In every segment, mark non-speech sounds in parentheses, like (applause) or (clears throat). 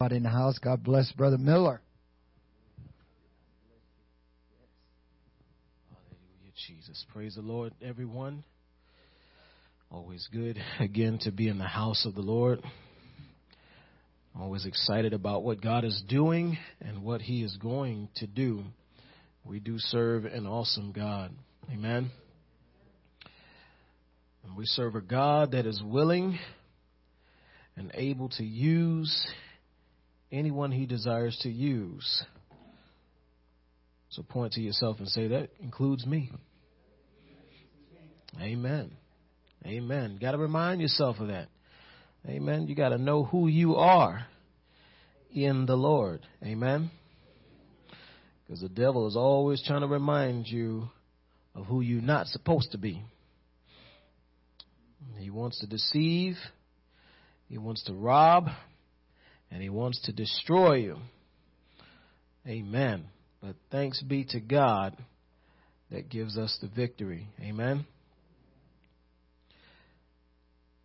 In the house. God bless Brother Miller. Hallelujah, Jesus. Praise the Lord, everyone. Always good again to be in the house of the Lord. Always excited about what God is doing and what He is going to do. We do serve an awesome God. Amen. And we serve a God that is willing and able to use anyone he desires to use. So point to yourself and say, that includes me. Amen. Amen. Got to remind yourself of that. Amen. You got to know who you are in the Lord. Amen. Because the devil is always trying to remind you of who you're not supposed to be. He wants to deceive. He wants to rob and he wants to destroy you. Amen. But thanks be to God that gives us the victory. Amen.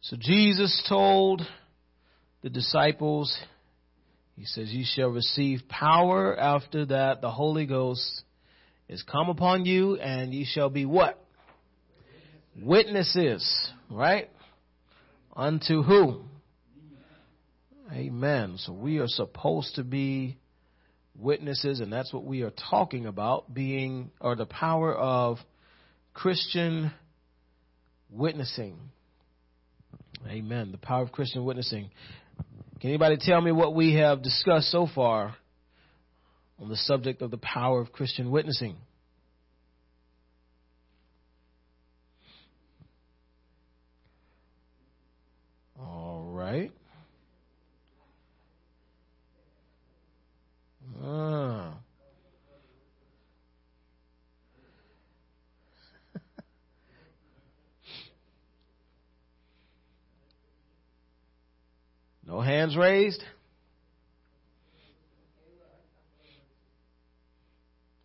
So Jesus told the disciples, He says, You shall receive power after that the Holy Ghost is come upon you, and ye shall be what? Witnesses, right? Unto who? Amen. So we are supposed to be witnesses, and that's what we are talking about being, or the power of Christian witnessing. Amen. The power of Christian witnessing. Can anybody tell me what we have discussed so far on the subject of the power of Christian witnessing? All right. Ah. no hands raised.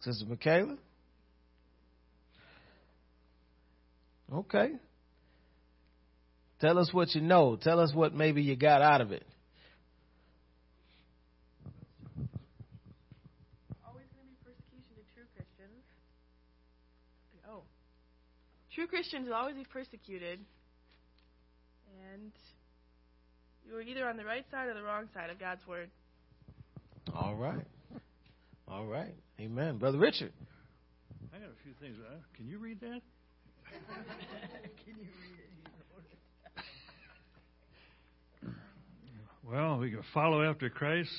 Sister Michaela? Okay. Tell us what you know. Tell us what maybe you got out of it. True Christians will always be persecuted, and you are either on the right side or the wrong side of God's word. All right. All right. Amen. Brother Richard. I got a few things. Uh, can you read that? (laughs) can you read it? (laughs) well, we can follow after Christ.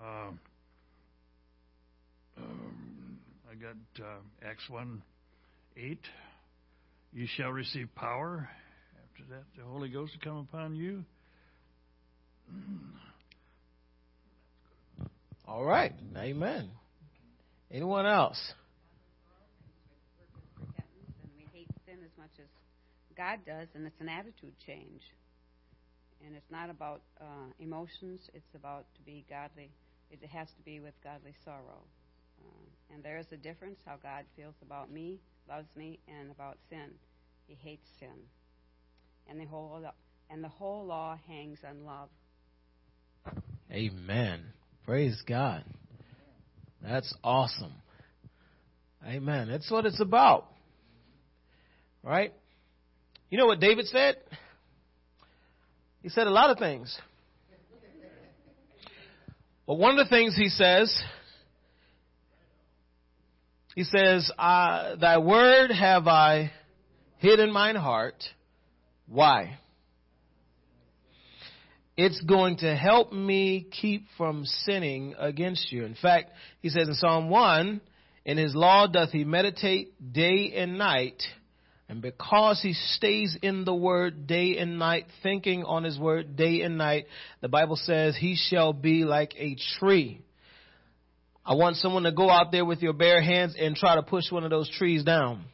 Um, um, I got uh, Acts 1 8. You shall receive power. After that, the Holy Ghost will come upon you. (clears throat) All right. Amen. Anyone else? And we hate sin as much as God does, and it's an attitude change. And it's not about uh, emotions, it's about to be godly. It has to be with godly sorrow. Uh, and there is a difference how God feels about me loves me, and about sin. He hates sin. And the whole and the whole law hangs on love. Amen. Praise God. That's awesome. Amen. That's what it's about. Right? You know what David said? He said a lot of things. But one of the things he says he says, Thy word have I hid in mine heart. Why? It's going to help me keep from sinning against you. In fact, he says in Psalm 1, In his law doth he meditate day and night. And because he stays in the word day and night, thinking on his word day and night, the Bible says he shall be like a tree I want someone to go out there with your bare hands and try to push one of those trees down.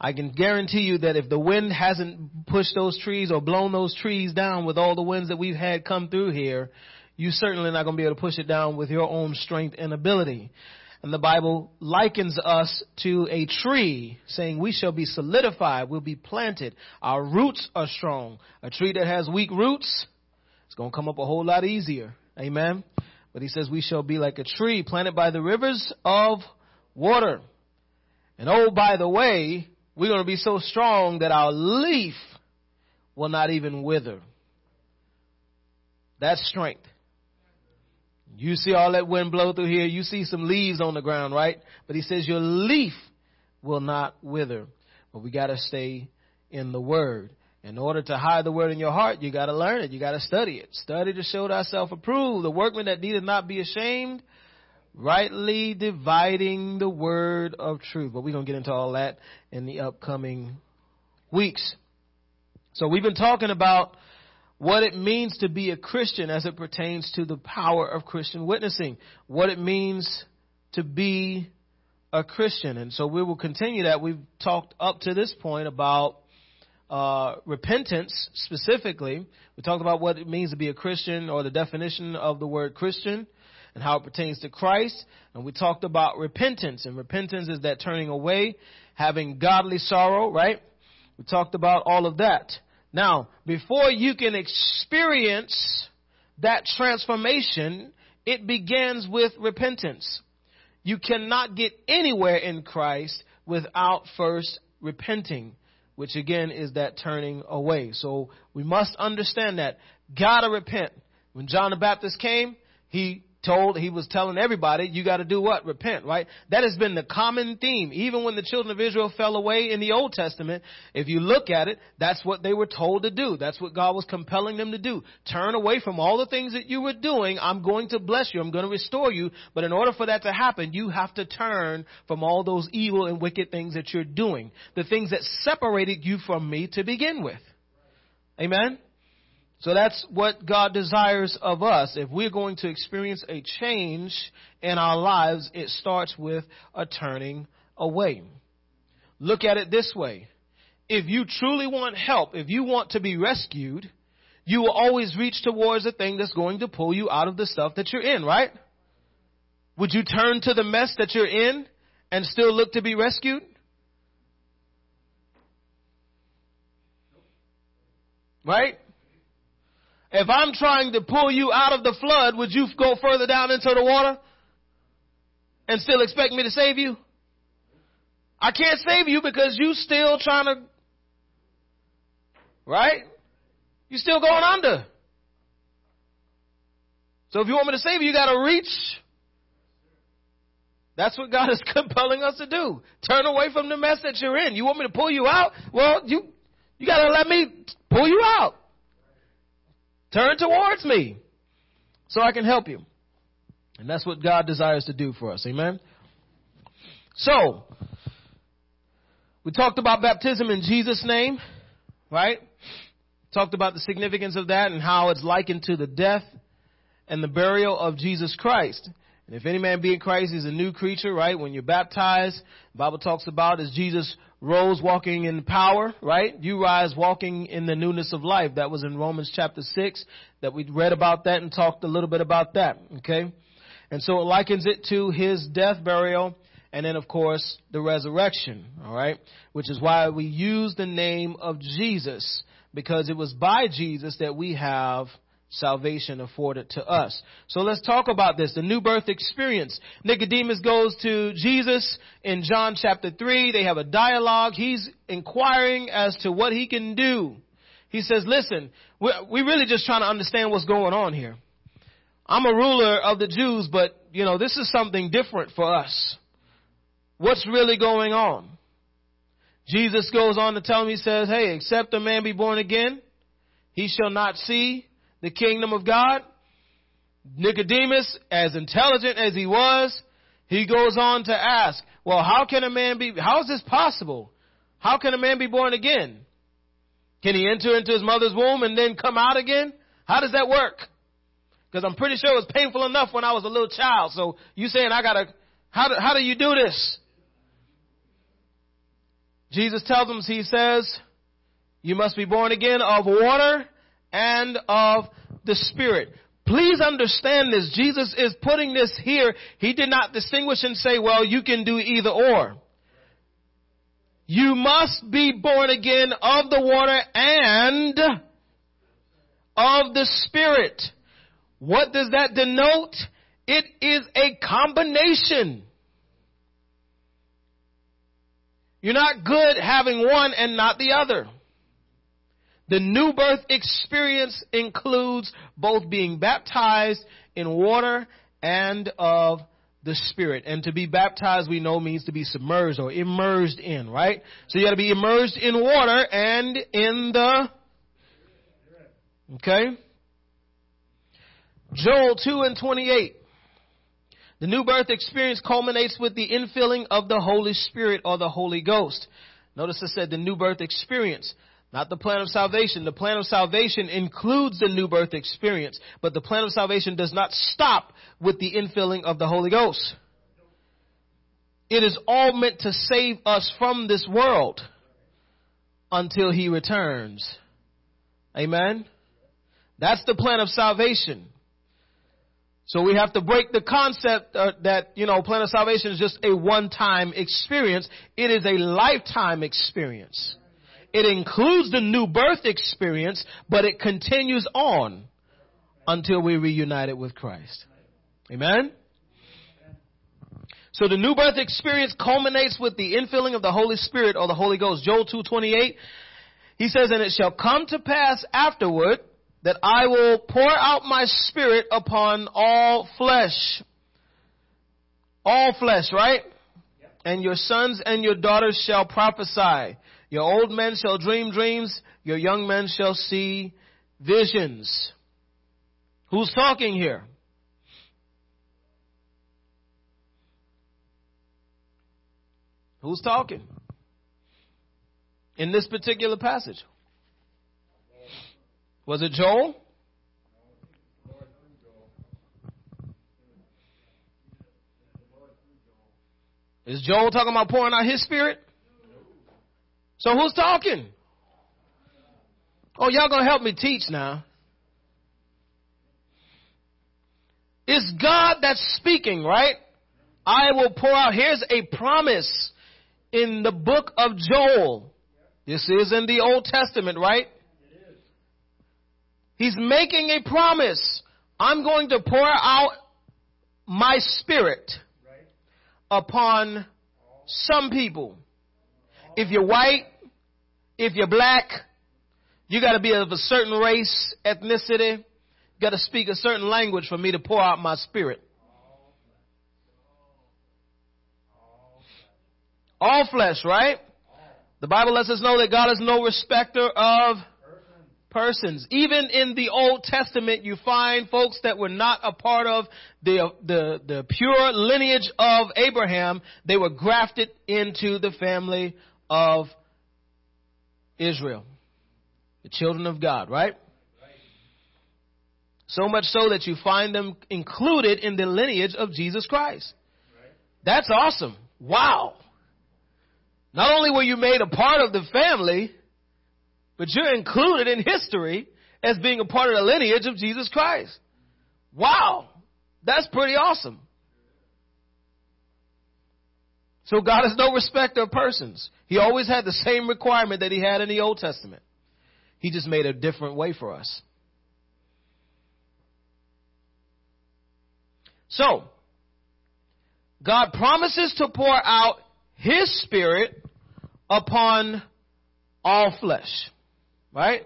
I can guarantee you that if the wind hasn't pushed those trees or blown those trees down with all the winds that we've had come through here, you're certainly not going to be able to push it down with your own strength and ability. And the Bible likens us to a tree, saying we shall be solidified, we'll be planted. Our roots are strong. A tree that has weak roots, it's going to come up a whole lot easier. Amen. But he says we shall be like a tree planted by the rivers of water. And oh, by the way, we're going to be so strong that our leaf will not even wither. That's strength. You see all that wind blow through here. You see some leaves on the ground, right? But he says your leaf will not wither. But we got to stay in the word. In order to hide the word in your heart, you got to learn it. You got to study it. Study to show thyself approved. The workman that needeth not be ashamed, rightly dividing the word of truth. But we're to get into all that in the upcoming weeks. So we've been talking about what it means to be a Christian as it pertains to the power of Christian witnessing, what it means to be a Christian. And so we will continue that. We've talked up to this point about uh, repentance specifically. We talked about what it means to be a Christian or the definition of the word Christian and how it pertains to Christ. And we talked about repentance. And repentance is that turning away, having godly sorrow, right? We talked about all of that. Now, before you can experience that transformation, it begins with repentance. You cannot get anywhere in Christ without first repenting, which again is that turning away. So we must understand that. Gotta repent. When John the Baptist came, he told, he was telling everybody, you got to do what? Repent, right? That has been the common theme. Even when the children of Israel fell away in the Old Testament, if you look at it, that's what they were told to do. That's what God was compelling them to do. Turn away from all the things that you were doing. I'm going to bless you. I'm going to restore you. But in order for that to happen, you have to turn from all those evil and wicked things that you're doing. The things that separated you from me to begin with. Amen? So that's what God desires of us. If we're going to experience a change in our lives, it starts with a turning away. Look at it this way. If you truly want help, if you want to be rescued, you will always reach towards the thing that's going to pull you out of the stuff that you're in, right? Would you turn to the mess that you're in and still look to be rescued? Right? If I'm trying to pull you out of the flood, would you go further down into the water and still expect me to save you? I can't save you because you still trying to, right? You still going under. So if you want me to save you, you gotta reach. That's what God is (laughs) compelling us to do. Turn away from the mess that you're in. You want me to pull you out? Well, you, you gotta let me pull you out. Turn towards me so I can help you. And that's what God desires to do for us. Amen. So, we talked about baptism in Jesus' name, right? Talked about the significance of that and how it's likened to the death and the burial of Jesus Christ. And if any man be in Christ, he's a new creature, right? When you're baptized, Bible talks about as Jesus rose walking in power, right? You rise walking in the newness of life. That was in Romans chapter 6 that we read about that and talked a little bit about that, okay? And so it likens it to his death, burial, and then of course the resurrection, alright? Which is why we use the name of Jesus because it was by Jesus that we have salvation afforded to us. So let's talk about this, the new birth experience. Nicodemus goes to Jesus in John chapter 3. They have a dialogue. He's inquiring as to what he can do. He says, listen, we're really just trying to understand what's going on here. I'm a ruler of the Jews, but you know, this is something different for us. What's really going on? Jesus goes on to tell him, he says, hey, except a man be born again, he shall not see the kingdom of God. Nicodemus, as intelligent as he was, he goes on to ask, well, how can a man be, how is this possible? How can a man be born again? Can he enter into his mother's womb and then come out again? How does that work? Because I'm pretty sure it was painful enough when I was a little child. So you saying I gotta, how do, how do you do this? Jesus tells him, he says, you must be born again of water and of the Spirit. Please understand this. Jesus is putting this here. He did not distinguish and say, well, you can do either or. You must be born again of the water and of the Spirit. What does that denote? It is a combination. You're not good having one and not the other. The new birth experience includes both being baptized in water and of the Spirit. And to be baptized, we know means to be submerged or immersed in, right? So you gotta be immersed in water and in the, okay? Joel 2 and 28. The new birth experience culminates with the infilling of the Holy Spirit or the Holy Ghost. Notice I said the new birth experience. Not the plan of salvation. The plan of salvation includes the new birth experience, but the plan of salvation does not stop with the infilling of the Holy Ghost. It is all meant to save us from this world until He returns. Amen? That's the plan of salvation. So we have to break the concept uh, that, you know, plan of salvation is just a one-time experience. It is a lifetime experience. It includes the new birth experience, but it continues on until we reunited with Christ. Amen? So the new birth experience culminates with the infilling of the Holy Spirit or the Holy Ghost. Joel 2.28, he says, And it shall come to pass afterward that I will pour out my spirit upon all flesh. All flesh, right? And your sons and your daughters shall prophesy. Your old men shall dream dreams, your young men shall see visions. Who's talking here? Who's talking? In this particular passage. Was it Joel? Is Joel talking about pouring out his spirit? So who's talking? Oh, y'all gonna help me teach now. It's God that's speaking, right? I will pour out. Here's a promise in the book of Joel. This is in the Old Testament, right? He's making a promise. I'm going to pour out my spirit upon some people if you're white, if you're black, you got to be of a certain race, ethnicity, got to speak a certain language for me to pour out my spirit. All flesh, right? The Bible lets us know that God is no respecter of persons. Even in the Old Testament, you find folks that were not a part of the, the, the pure lineage of Abraham. They were grafted into the family of Israel, the children of God, right? So much so that you find them included in the lineage of Jesus Christ. That's awesome. Wow. Not only were you made a part of the family, but you're included in history as being a part of the lineage of Jesus Christ. Wow. That's pretty awesome. So God is no respecter of persons. He always had the same requirement that he had in the Old Testament. He just made a different way for us. So, God promises to pour out his spirit upon all flesh. Right?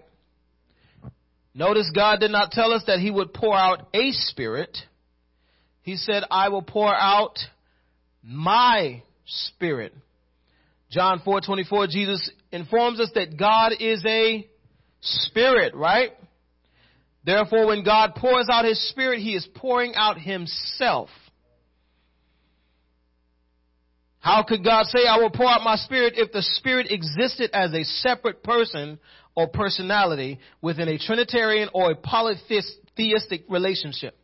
Notice God did not tell us that he would pour out a spirit. He said, I will pour out my spirit. John 4:24 Jesus informs us that God is a spirit, right? Therefore when God pours out his spirit, he is pouring out himself. How could God say, I will pour out my spirit if the spirit existed as a separate person or personality within a Trinitarian or a polytheistic relationship?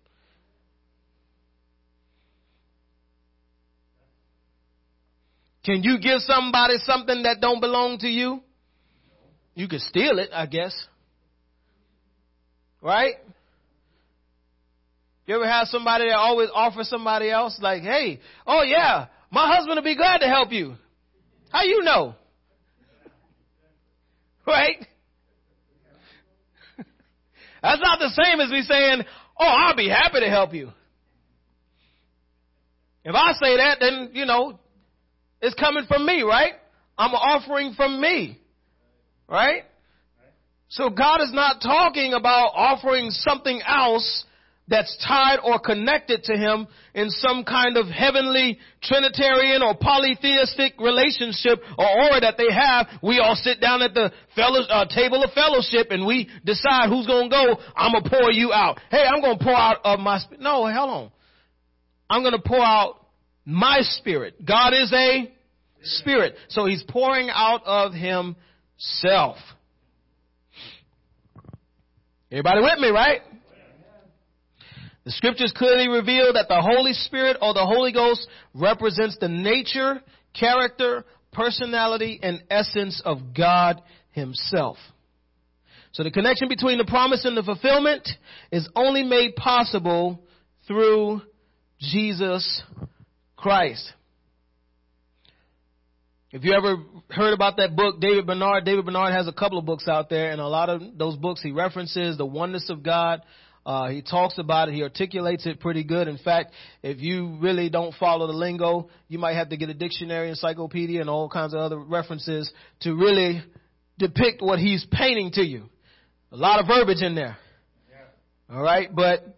Can you give somebody something that don't belong to you? You could steal it, I guess. Right? You ever have somebody that always offers somebody else like, hey, oh yeah, my husband will be glad to help you. How you know? (laughs) Right? (laughs) That's not the same as me saying, oh, I'll be happy to help you. If I say that, then, you know, it's coming from me, right? I'm offering from me. Right? So God is not talking about offering something else that's tied or connected to him in some kind of heavenly trinitarian or polytheistic relationship or order that they have. We all sit down at the fellow, uh, table of fellowship and we decide who's going to go. I'm going to pour you out. Hey, I'm going to pour out of my. No, hold on. I'm going to pour out my spirit. God is a spirit. So he's pouring out of himself. Everybody with me, right? The scriptures clearly reveal that the Holy Spirit or the Holy Ghost represents the nature, character, personality, and essence of God Himself. So the connection between the promise and the fulfillment is only made possible through Jesus Christ. If you ever heard about that book, David Bernard, David Bernard has a couple of books out there, and a lot of those books he references the oneness of God. Uh, he talks about it. He articulates it pretty good. In fact, if you really don't follow the lingo, you might have to get a dictionary, encyclopedia, and all kinds of other references to really depict what he's painting to you. A lot of verbiage in there. All right, but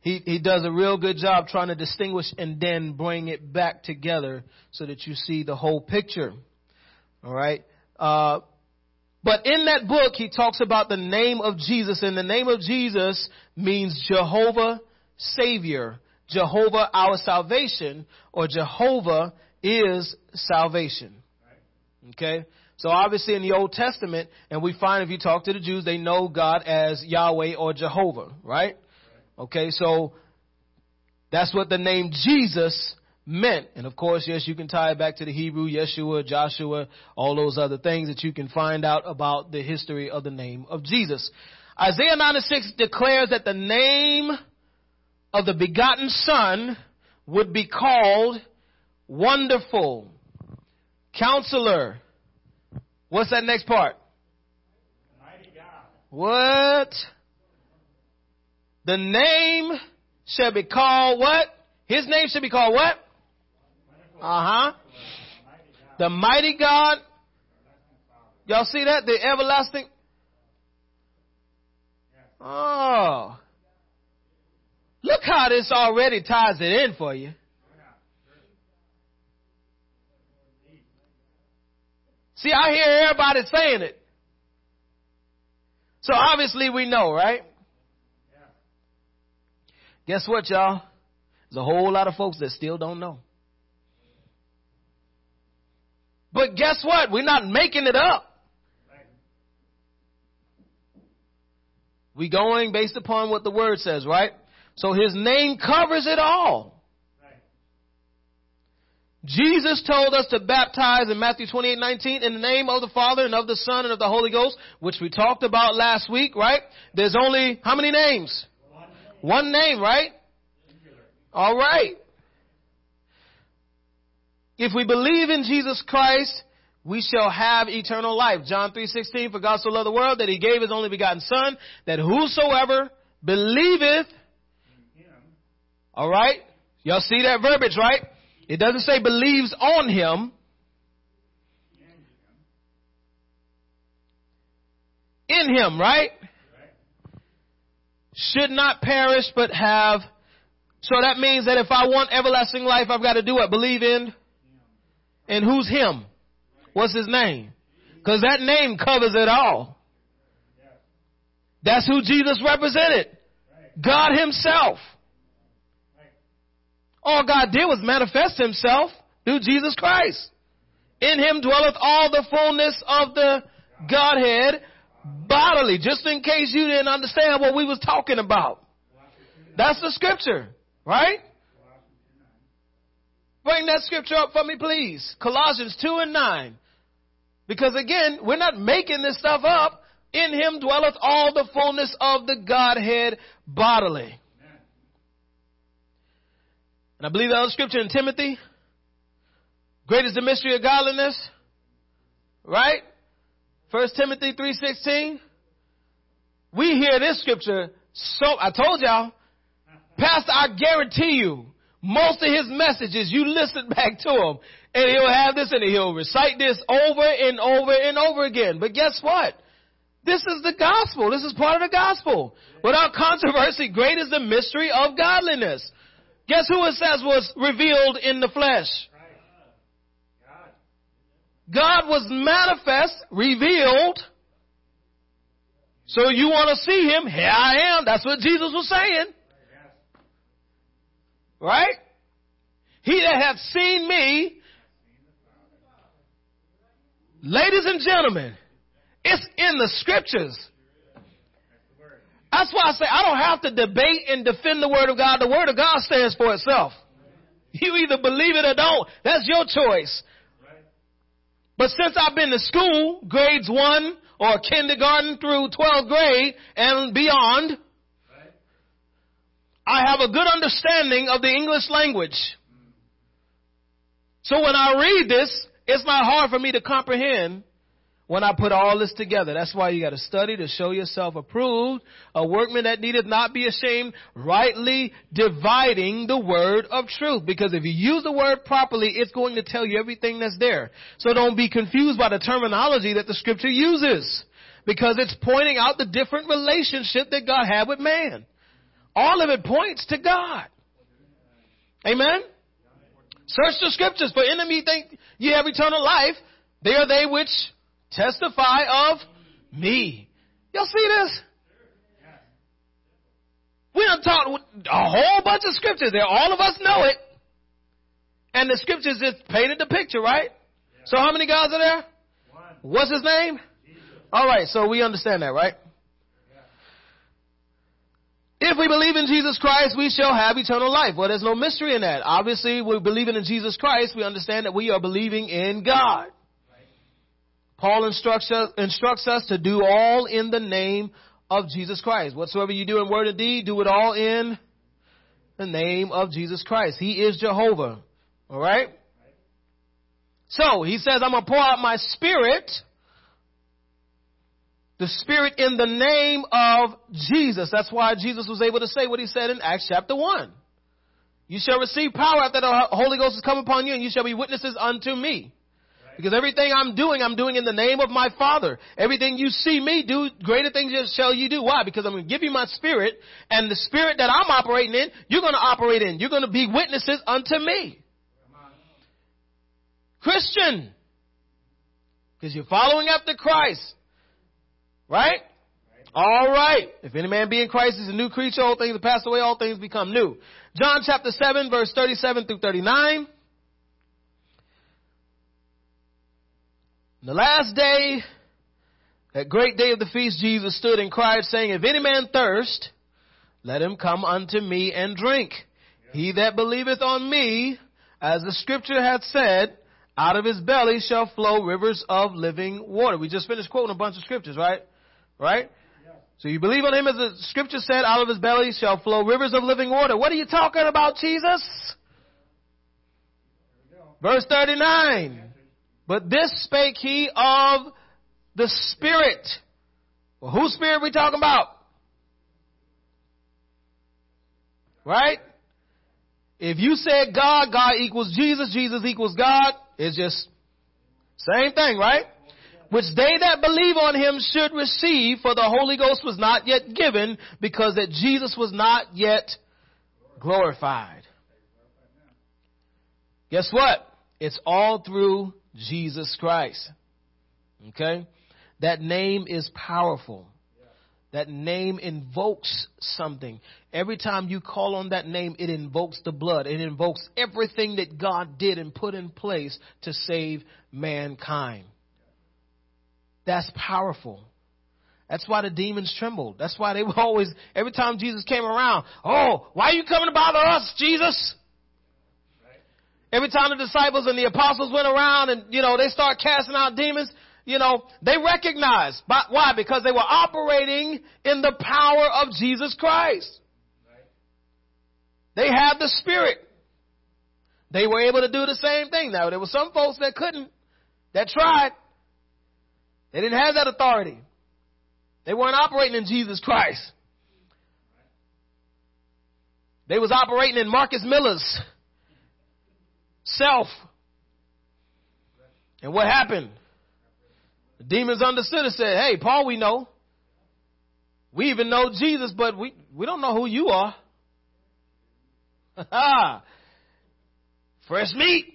he, he does a real good job trying to distinguish and then bring it back together so that you see the whole picture. All right. Uh, but in that book, he talks about the name of Jesus, and the name of Jesus means Jehovah Savior, Jehovah our salvation, or Jehovah is salvation. Okay? So obviously in the Old Testament, and we find if you talk to the Jews, they know God as Yahweh or Jehovah, right? Okay, so that's what the name Jesus meant. And of course, yes, you can tie it back to the Hebrew, Yeshua, Joshua, all those other things that you can find out about the history of the name of Jesus. Isaiah 96 declares that the name of the begotten Son would be called Wonderful, Counselor. What's that next part? Mighty God. What? The name shall be called what? His name shall be called what? Uh huh. The mighty God. Y'all see that? The everlasting. Oh. Look how this already ties it in for you. See, I hear everybody saying it. So obviously we know, right? Guess what, y'all? There's a whole lot of folks that still don't know. But guess what? We're not making it up. We going based upon what the word says, right? So his name covers it all. Jesus told us to baptize in Matthew 28, 19 in the name of the Father and of the Son and of the Holy Ghost, which we talked about last week, right? There's only, how many names? One name, right? All right. If we believe in Jesus Christ, we shall have eternal life. John 3:16 for God so loved the world that he gave his only begotten son that whosoever believeth All right? Y'all see that verbiage, right? It doesn't say believes on him. In him, right? Should not perish but have. So that means that if I want everlasting life, I've got to do what? Believe in? And who's him? What's his name? Because that name covers it all. That's who Jesus represented. God himself. All God did was manifest himself through Jesus Christ. In him dwelleth all the fullness of the Godhead bodily, just in case you didn't understand what we was talking about. That's the scripture, right? Bring that scripture up for me, please. Colossians 2 and 9. Because again, we're not making this stuff up. In him dwelleth all the fullness of the Godhead bodily. And I believe the other scripture in Timothy. Great is the mystery of godliness. Right? First Timothy 3.16. We hear this scripture so, I told y'all, Pastor, I guarantee you, most of his messages, you listen (laughs) back to him, and he'll have this and he'll recite this over and over and over again. But guess what? This is the gospel. This is part of the gospel. Without controversy, great is the mystery of godliness. Guess who it says was revealed in the flesh? God was manifest, revealed. So you want to see him? Here I am. That's what Jesus was saying. Right? He that hath seen me, ladies and gentlemen, it's in the scriptures. That's why I say I don't have to debate and defend the word of God. The word of God stands for itself. You either believe it or don't. That's your choice. But since I've been to school, grades one or kindergarten through 12th grade and beyond, I have a good understanding of the English language. Mm. So when I read this, it's not hard for me to comprehend when I put all this together. That's why you got to study to show yourself approved, a workman that needeth not be ashamed, rightly dividing the word of truth. Because if you use the word properly, it's going to tell you everything that's there. So don't be confused by the terminology that the scripture uses. Because it's pointing out the different relationship that God had with man. All of it points to God. Amen? Search the scriptures for enemy think you have eternal life. They are they which testify of me. Y'all see this? We done taught a whole bunch of scriptures there. All of us know it. And the scriptures just painted the picture, right? So how many gods are there? What's his name? All right, so we understand that, right? If we believe in Jesus Christ, we shall have eternal life. Well, there's no mystery in that. Obviously, we're believing in Jesus Christ. We understand that we are believing in God. Paul instructs us, instructs us to do all in the name of Jesus Christ. Whatsoever you do in word and deed, do it all in the name of Jesus Christ. He is Jehovah. All right? So, he says, I'm going to pour out my spirit the Spirit in the name of Jesus. That's why Jesus was able to say what he said in Acts chapter 1. You shall receive power after the Holy Ghost has come upon you, and you shall be witnesses unto me. Because everything I'm doing, I'm doing in the name of my Father. Everything you see me do, greater things shall you do. Why? Because I'm going to give you my Spirit, and the Spirit that I'm operating in, you're going to operate in. You're going to be witnesses unto me. Christian. Because you're following after Christ. Right? All right. If any man be in Christ is a new creature, all things have passed away, all things become new. John chapter 7, verse 37 through 39. The last day, that great day of the feast, Jesus stood and cried, saying, If any man thirst, let him come unto me and drink. He that believeth on me, as the scripture hath said, out of his belly shall flow rivers of living water. We just finished quoting a bunch of scriptures, right? Right? So you believe on him as the scripture said, out of his belly shall flow rivers of living water. What are you talking about, Jesus? Verse 39. But this spake he of the Spirit. Well, whose spirit we talking about? Right? If you said God, God equals Jesus, Jesus equals God, it's just same thing, right? which they that believe on him should receive, for the Holy Ghost was not yet given, because that Jesus was not yet glorified. Guess what? It's all through Jesus Christ. Okay? That name is powerful. That name invokes something. Every time you call on that name, it invokes the blood. It invokes everything that God did and put in place to save mankind. That's powerful. That's why the demons trembled. That's why they were (laughs) always, every time Jesus came around, oh, why are you coming to bother us, Jesus? Every time the disciples and the apostles went around and, you know, they start casting out demons, you know, they recognized. Why? Because they were operating in the power of Jesus Christ. They had the Spirit. They were able to do the same thing. Now, there were some folks that couldn't, that tried. They didn't have that authority. They weren't operating in Jesus Christ. They was operating in Marcus Miller's self. And what happened? The demons understood and said, Hey, Paul, we know. We even know Jesus, but we, we don't know who you are. (laughs) Fresh meat.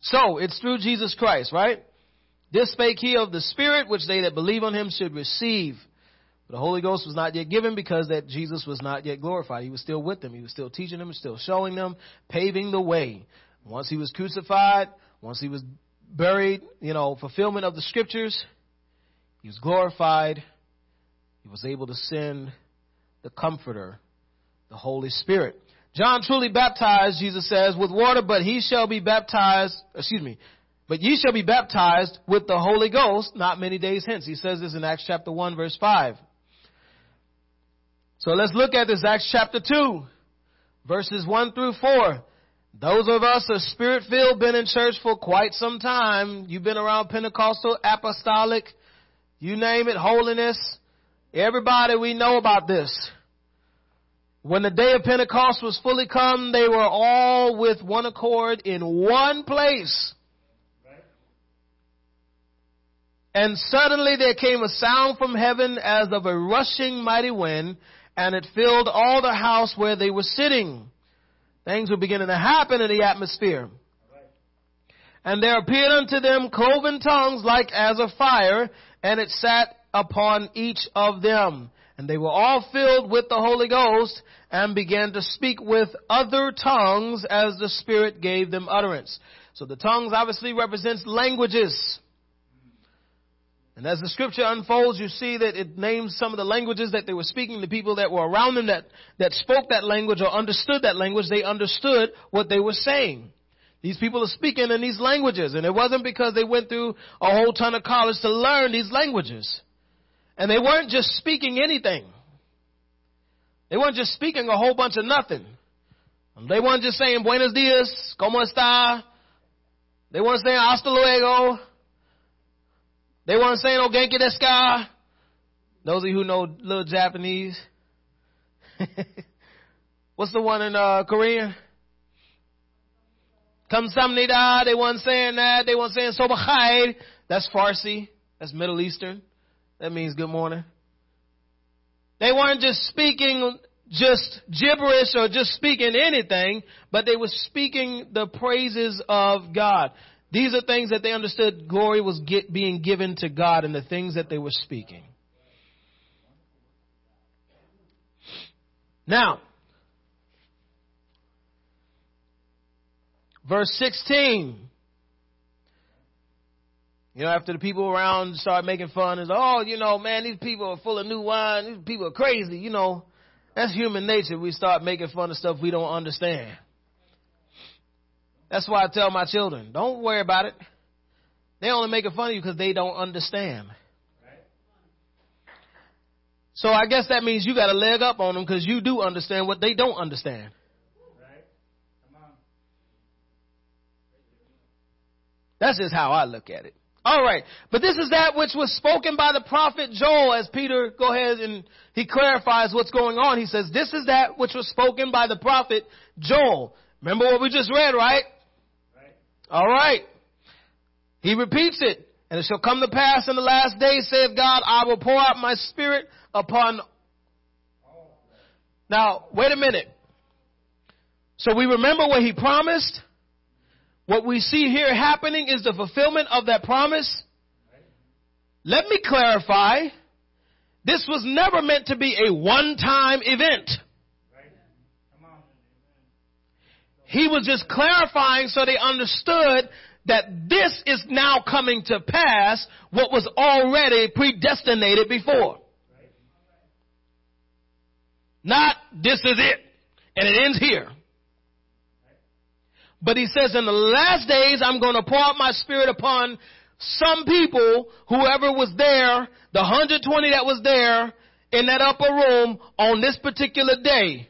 So, it's through Jesus Christ, right? This spake he of the Spirit, which they that believe on him should receive. The Holy Ghost was not yet given because that Jesus was not yet glorified. He was still with them. He was still teaching them, still showing them, paving the way. Once he was crucified, once he was buried, you know, fulfillment of the scriptures, he was glorified. He was able to send the Comforter, the Holy Spirit. John truly baptized, Jesus says, with water, but he shall be baptized, excuse me, but ye shall be baptized with the Holy Ghost not many days hence. He says this in Acts chapter 1 verse 5. So let's look at this Acts chapter 2, verses 1 through 4. Those of us are spirit filled, been in church for quite some time. You've been around Pentecostal, apostolic, you name it, holiness. Everybody, we know about this. When the day of Pentecost was fully come, they were all with one accord in one place. And suddenly there came a sound from heaven as of a rushing mighty wind, and it filled all the house where they were sitting. Things were beginning to happen in the atmosphere. And there appeared unto them cloven tongues like as of fire, and it sat upon each of them. And they were all filled with the Holy Ghost and began to speak with other tongues as the Spirit gave them utterance. So the tongues obviously represents languages. And as the scripture unfolds, you see that it names some of the languages that they were speaking. The people that were around them that, that spoke that language or understood that language, they understood what they were saying. These people are speaking in these languages, and it wasn't because they went through a whole ton of college to learn these languages. And they weren't just speaking anything. They weren't just speaking a whole bunch of nothing. They weren't just saying buenos dias, como está. They weren't saying hasta luego. They weren't saying oh genki desu ka. Those of you who know little Japanese. (laughs) What's the one in uh, Korean? Kamsamnida. They weren't saying that. They weren't saying sobachai. That's Farsi. That's Middle Eastern. That means good morning. They weren't just speaking just gibberish or just speaking anything, but they were speaking the praises of God. These are things that they understood glory was get, being given to God and the things that they were speaking. Now, verse 16. You know, after the people around start making fun, is oh, you know, man, these people are full of new wine. These people are crazy. You know, that's human nature. We start making fun of stuff we don't understand. That's why I tell my children, don't worry about it. They only making fun of you because they don't understand. So I guess that means you got a leg up on them because you do understand what they don't understand. That's just how I look at it. All right. But this is that which was spoken by the prophet Joel as Peter go ahead and he clarifies what's going on. He says, this is that which was spoken by the prophet Joel. Remember what we just read, right? All right. He repeats it. And it shall come to pass in the last days, saith God, I will pour out my spirit upon. Now, wait a minute. So we remember what he promised? What we see here happening is the fulfillment of that promise. Let me clarify. This was never meant to be a one-time event. He was just clarifying so they understood that this is now coming to pass what was already predestinated before. Not this is it and it ends here. But he says, in the last days, I'm going to pour out my spirit upon some people, whoever was there, the 120 that was there in that upper room on this particular day.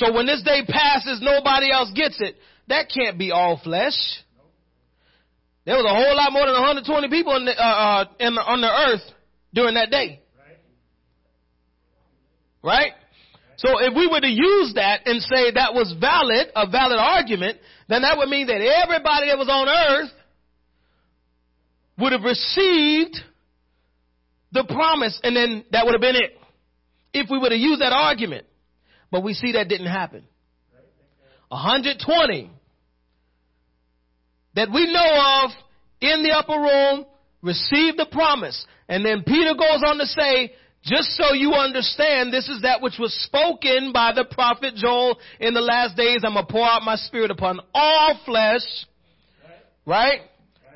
So when this day passes, nobody else gets it. that can't be all flesh. There was a whole lot more than 120 people in the, uh, uh, in the, on the earth during that day. Right? So if we were to use that and say that was valid, a valid argument, then that would mean that everybody that was on earth would have received the promise and then that would have been it. If we were to use that argument. But we see that didn't happen. 120 that we know of in the upper room received the promise. And then Peter goes on to say, just so you understand, this is that which was spoken by the prophet Joel in the last days. I'm going to pour out my spirit upon all flesh. Right?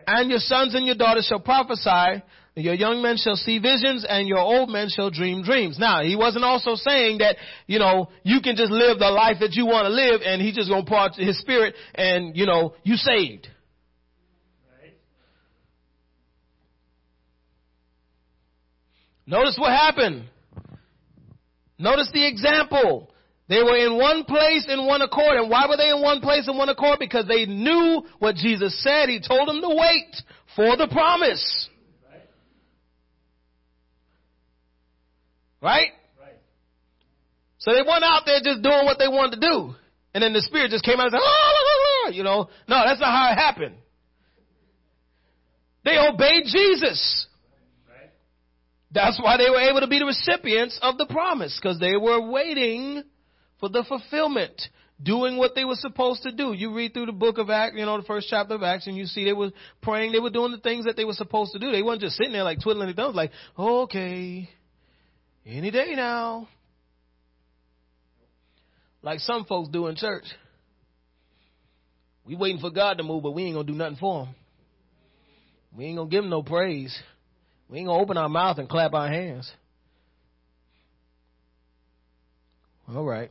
And your sons and your daughters shall prophesy. Your young men shall see visions and your old men shall dream dreams. Now, he wasn't also saying that, you know, you can just live the life that you want to live and he's just going to out his spirit and, you know, you saved. Right. Notice what happened. Notice the example. They were in one place in one accord. And why were they in one place in one accord? Because they knew what Jesus said. He told them to wait for the promise. Right? right? So they weren't out there just doing what they wanted to do. And then the Spirit just came out and said, oh, you know. No, that's not how it happened. They obeyed Jesus. That's why they were able to be the recipients of the promise, because they were waiting for the fulfillment, doing what they were supposed to do. You read through the book of Acts, you know, the first chapter of Acts, and you see they were praying, they were doing the things that they were supposed to do. They weren't just sitting there like twiddling their thumbs, like, okay, any day now. Like some folks do in church. We waiting for God to move, but we ain't gonna do nothing for him. We ain't gonna give him no praise. We ain't gonna open our mouth and clap our hands. All right.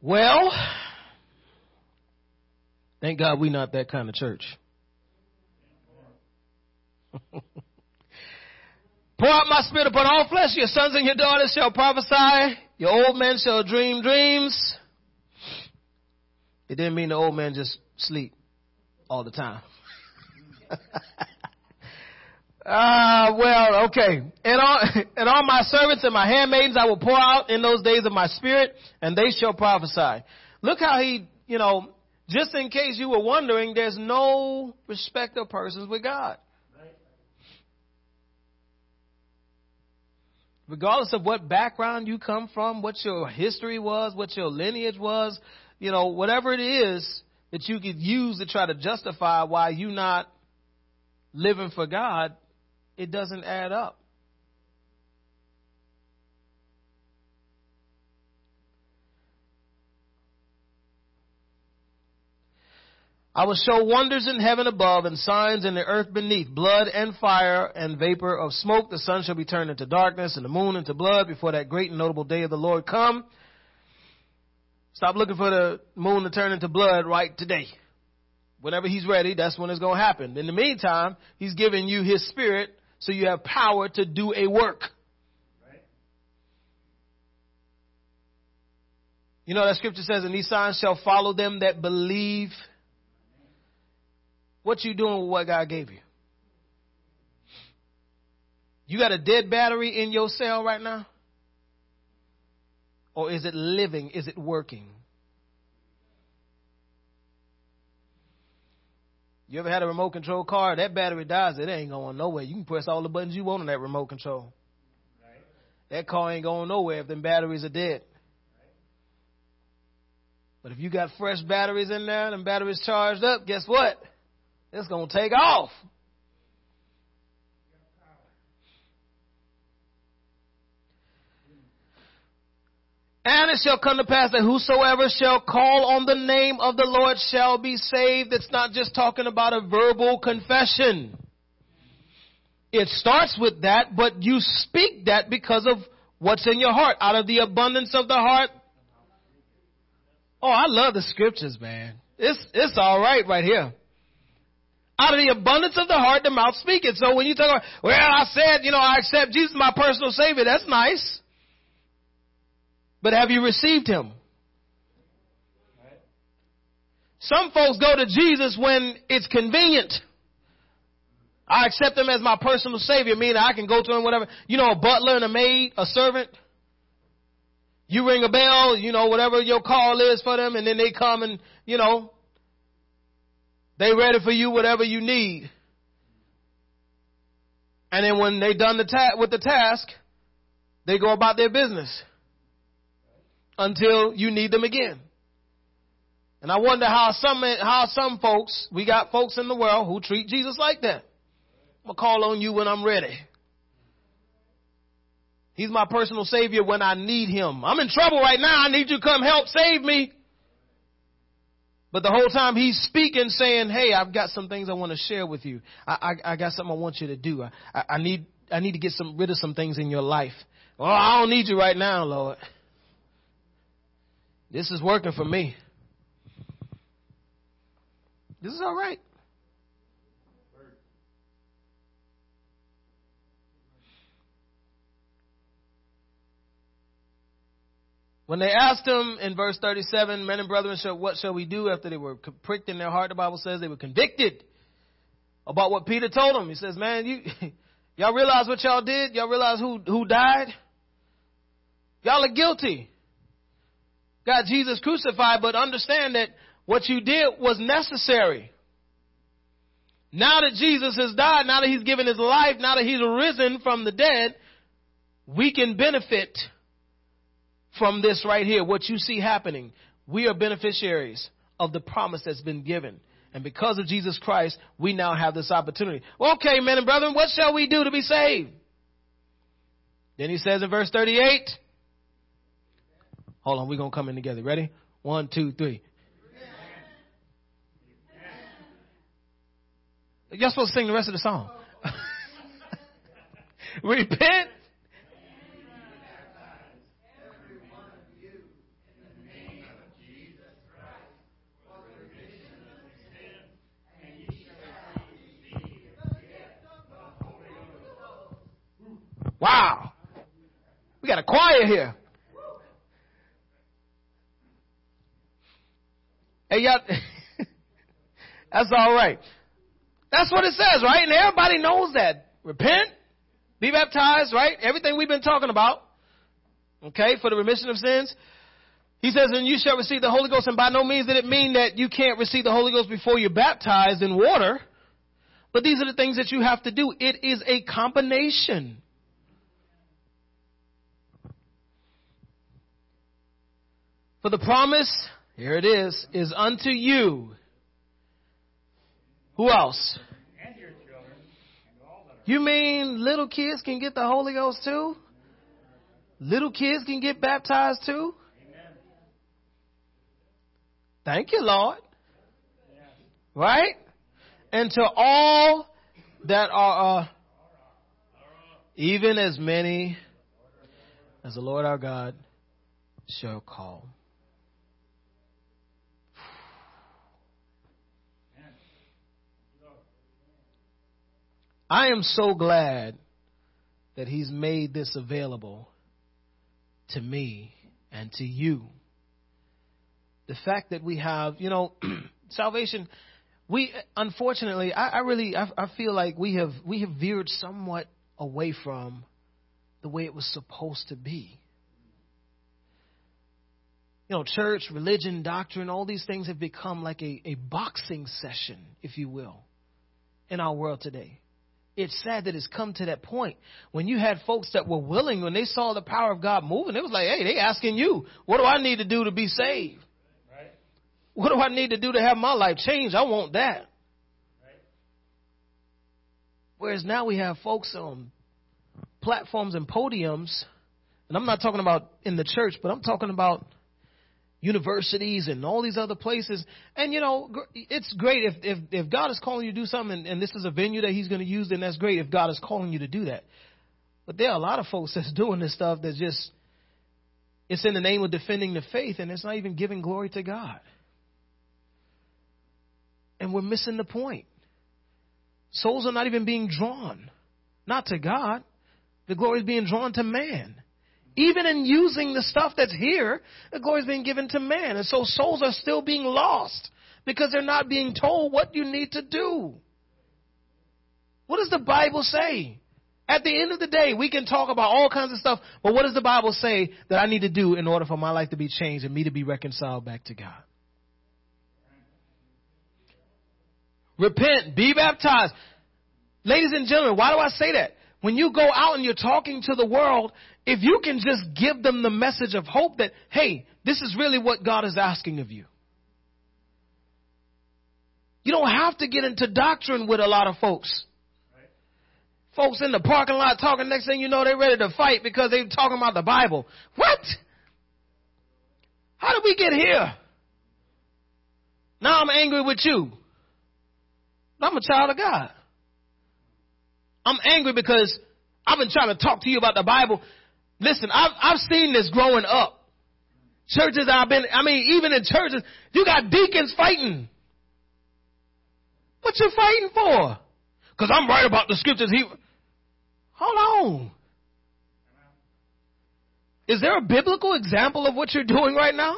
Well, thank God we not that kind of church. (laughs) Pour out my spirit upon all flesh. Your sons and your daughters shall prophesy. Your old men shall dream dreams. It didn't mean the old man just sleep all the time. (laughs) Ah, uh, well, okay. And all, (laughs) and on my servants and my handmaidens I will pour out in those days of my spirit, and they shall prophesy. Look how he, you know, just in case you were wondering, there's no respect of persons with God. Regardless of what background you come from, what your history was, what your lineage was, you know, whatever it is that you could use to try to justify why you not living for God, it doesn't add up. I will show wonders in heaven above and signs in the earth beneath, blood and fire and vapor of smoke. The sun shall be turned into darkness and the moon into blood before that great and notable day of the Lord come. Stop looking for the moon to turn into blood right today. Whenever he's ready, that's when it's going to happen. In the meantime, he's giving you his spirit so you have power to do a work. You know that scripture says, and these signs shall follow them that believe. What you doing with what God gave you? You got a dead battery in your cell right now? Or is it living? Is it working? You ever had a remote control car? That battery dies, it ain't going nowhere. You can press all the buttons you want on that remote control. Right. That car ain't going nowhere if them batteries are dead. Right. But if you got fresh batteries in there, and batteries charged up, guess what? It's going to take off. And it shall come to pass that whosoever shall call on the name of the Lord shall be saved. It's not just talking about a verbal confession. It starts with that, but you speak that because of what's in your heart. Out of the abundance of the heart. Oh, I love the scriptures, man. It's, it's alright right here. Out of the abundance of the heart, the mouth speaketh. So when you talk about, well, I said, you know, I accept Jesus as my personal savior, that's nice. But have you received him? Some folks go to Jesus when it's convenient. I accept him as my personal savior, meaning I can go to him whatever. You know, a butler and a maid, a servant. You ring a bell, you know, whatever your call is for them, and then they come and, you know, they ready for you, whatever you need. And then when they done the ta- with the task, they go about their business until you need them again. And I wonder how some how some folks we got folks in the world who treat Jesus like that. I'm gonna call on you when I'm ready. He's my personal savior when I need him. I'm in trouble right now. I need you to come help save me. But the whole time he's speaking, saying, "Hey, I've got some things I want to share with you. I, I, I got something I want you to do. I, I, I need I need to get some rid of some things in your life. Oh, I don't need you right now, Lord. This is working for me. This is all right. When they asked him in verse 37, men and brethren, what shall we do after they were pricked in their heart? The Bible says they were convicted about what Peter told them. He says, man, you, (laughs) y'all realize what y'all did? Y'all realize who, who died? Y'all are guilty. Got Jesus crucified, but understand that what you did was necessary. Now that Jesus has died, now that he's given his life, now that he's risen from the dead, we can benefit from this right here, what you see happening. We are beneficiaries of the promise that's been given. And because of Jesus Christ, we now have this opportunity. Okay, men and brethren, what shall we do to be saved? Then he says in verse 38, hold on, we're going to come in together. Ready? One, two, three. You're supposed to sing the rest of the song. (laughs) Repent Wow. We got a choir here. Hey, y'all, (laughs) that's all right. That's what it says, right? And everybody knows that. Repent, be baptized, right? Everything we've been talking about. Okay, for the remission of sins. He says, and you shall receive the Holy Ghost, and by no means did it mean that you can't receive the Holy Ghost before you're baptized in water. But these are the things that you have to do. It is a combination. For the promise, here it is, is unto you. Who else? You mean little kids can get the Holy Ghost too? Little kids can get baptized too? Thank you, Lord. Right? And to all that are, uh, even as many as the Lord our God shall call. I am so glad that He's made this available to me and to you. The fact that we have, you know, (clears throat) salvation, we unfortunately, I, I really, I, I feel like we have we have veered somewhat away from the way it was supposed to be. You know, church, religion, doctrine, all these things have become like a, a boxing session, if you will, in our world today it's sad that it's come to that point when you had folks that were willing when they saw the power of God moving. It was like, hey, they asking you, what do I need to do to be saved? Right. What do I need to do to have my life changed? I want that. Right. Whereas now we have folks on platforms and podiums, and I'm not talking about in the church, but I'm talking about universities and all these other places. And you know, it's great if if, if God is calling you to do something, and, and this is a venue that He's going to use, then that's great. If God is calling you to do that, but there are a lot of folks (laughs) that's doing this stuff that's just it's in the name of defending the faith, and it's not even giving glory to God. And we're missing the point. Souls are not even being drawn, not to God. The glory is being drawn to man. Even in using the stuff that's here, the glory is being given to man. And so souls are still being lost because they're not being told what you need to do. What does the Bible say? At the end of the day, we can talk about all kinds of stuff, but what does the Bible say that I need to do in order for my life to be changed and me to be reconciled back to God? Repent, be baptized. Ladies and gentlemen, why do I say that? When you go out and you're talking to the world, if you can just give them the message of hope that, hey, this is really what God is asking of you. You don't have to get into doctrine with a lot of folks. Folks in the parking lot talking, next thing you know, they're ready to fight because they're talking about the Bible. What? How did we get here? Now I'm angry with you. I'm a child of God. I'm angry because I've been trying to talk to you about the Bible. Listen, I've, I've seen this growing up. Churches I've been, I mean, even in churches, you got deacons fighting. What you fighting for? Because I'm right about the scriptures. He, hold on. Is there a biblical example of what you're doing right now?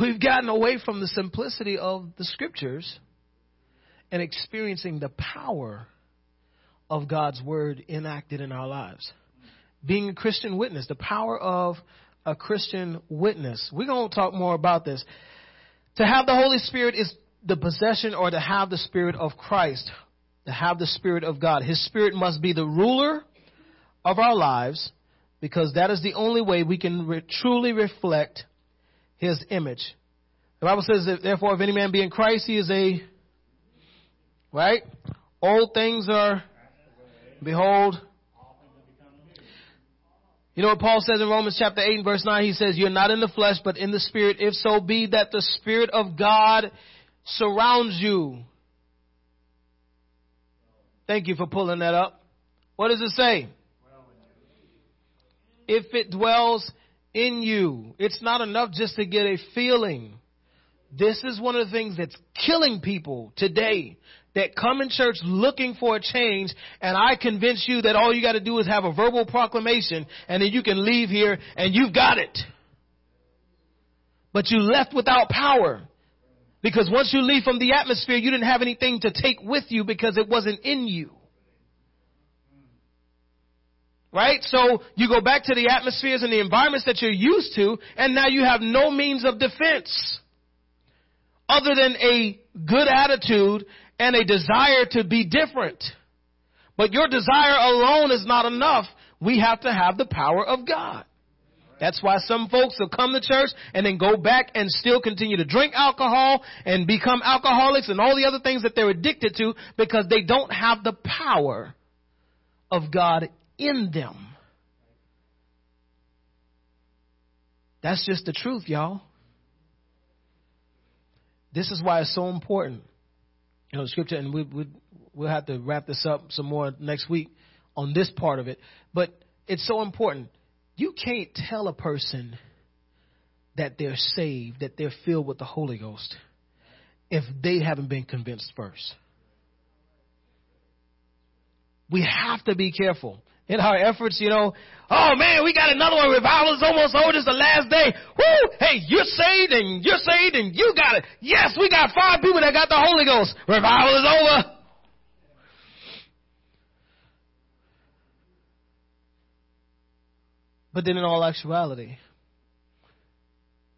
We've gotten away from the simplicity of the scriptures and experiencing the power of God's word enacted in our lives. Being a Christian witness, the power of a Christian witness. We're going to talk more about this. To have the Holy Spirit is the possession or to have the Spirit of Christ, to have the Spirit of God. His Spirit must be the ruler of our lives because that is the only way we can re- truly reflect His image. The Bible says that therefore if any man be in Christ, he is a Right? Old things are, behold. You know what Paul says in Romans chapter 8 and verse 9? He says, You're not in the flesh, but in the spirit, if so be that the spirit of God surrounds you. Thank you for pulling that up. What does it say? If it dwells in you, it's not enough just to get a feeling. This is one of the things that's killing people today that come in church looking for a change, and I convince you that all you got to do is have a verbal proclamation, and then you can leave here and you've got it. But you left without power. Because once you leave from the atmosphere, you didn't have anything to take with you because it wasn't in you. Right? So you go back to the atmospheres and the environments that you're used to, and now you have no means of defense other than a good attitude and a desire to be different. But your desire alone is not enough. We have to have the power of God. That's why some folks will come to church and then go back and still continue to drink alcohol and become alcoholics and all the other things that they're addicted to because they don't have the power of God in them. That's just the truth, y'all. This is why it's so important you know, scripture, and we, we, we'll have to wrap this up some more next week on this part of it. But it's so important. You can't tell a person that they're saved, that they're filled with the Holy Ghost, if they haven't been convinced first. We have to be careful in our efforts, you know, oh man, we got another one. Revival is almost over. It's the last day. Woo! Hey, you're saved and you're saved and you got it. Yes, we got five people that got the Holy Ghost. Revival is over. But then in all actuality,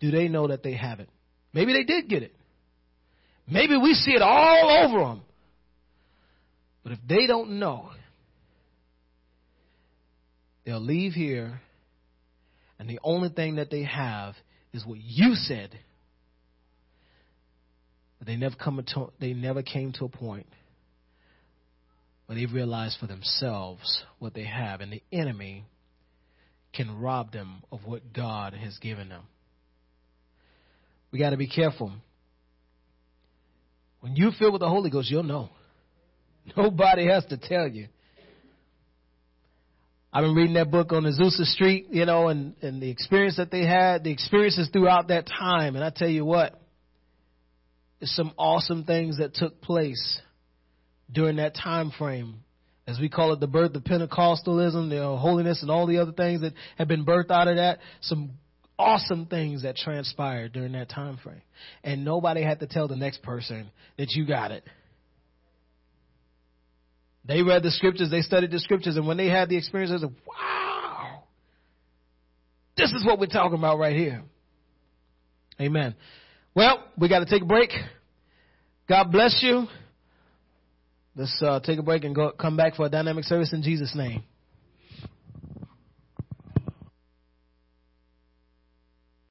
do they know that they have it? Maybe they did get it. Maybe we see it all over them. But if they don't know They'll leave here, and the only thing that they have is what you said. But they never come to, they never came to a point where they realized for themselves what they have, and the enemy can rob them of what God has given them. We got to be careful. When you fill with the Holy Ghost, you'll know. (laughs) Nobody has to tell you. I've been reading that book on Azusa Street, you know, and, and the experience that they had, the experiences throughout that time. And I tell you what, there's some awesome things that took place during that time frame. As we call it, the birth of Pentecostalism, the holiness, and all the other things that have been birthed out of that. Some awesome things that transpired during that time frame. And nobody had to tell the next person that you got it. They read the scriptures, they studied the scriptures, and when they had the experience, they said, wow, this is what we're talking about right here. Amen. Well, we got to take a break. God bless you. Let's uh, take a break and go come back for a dynamic service in Jesus' name.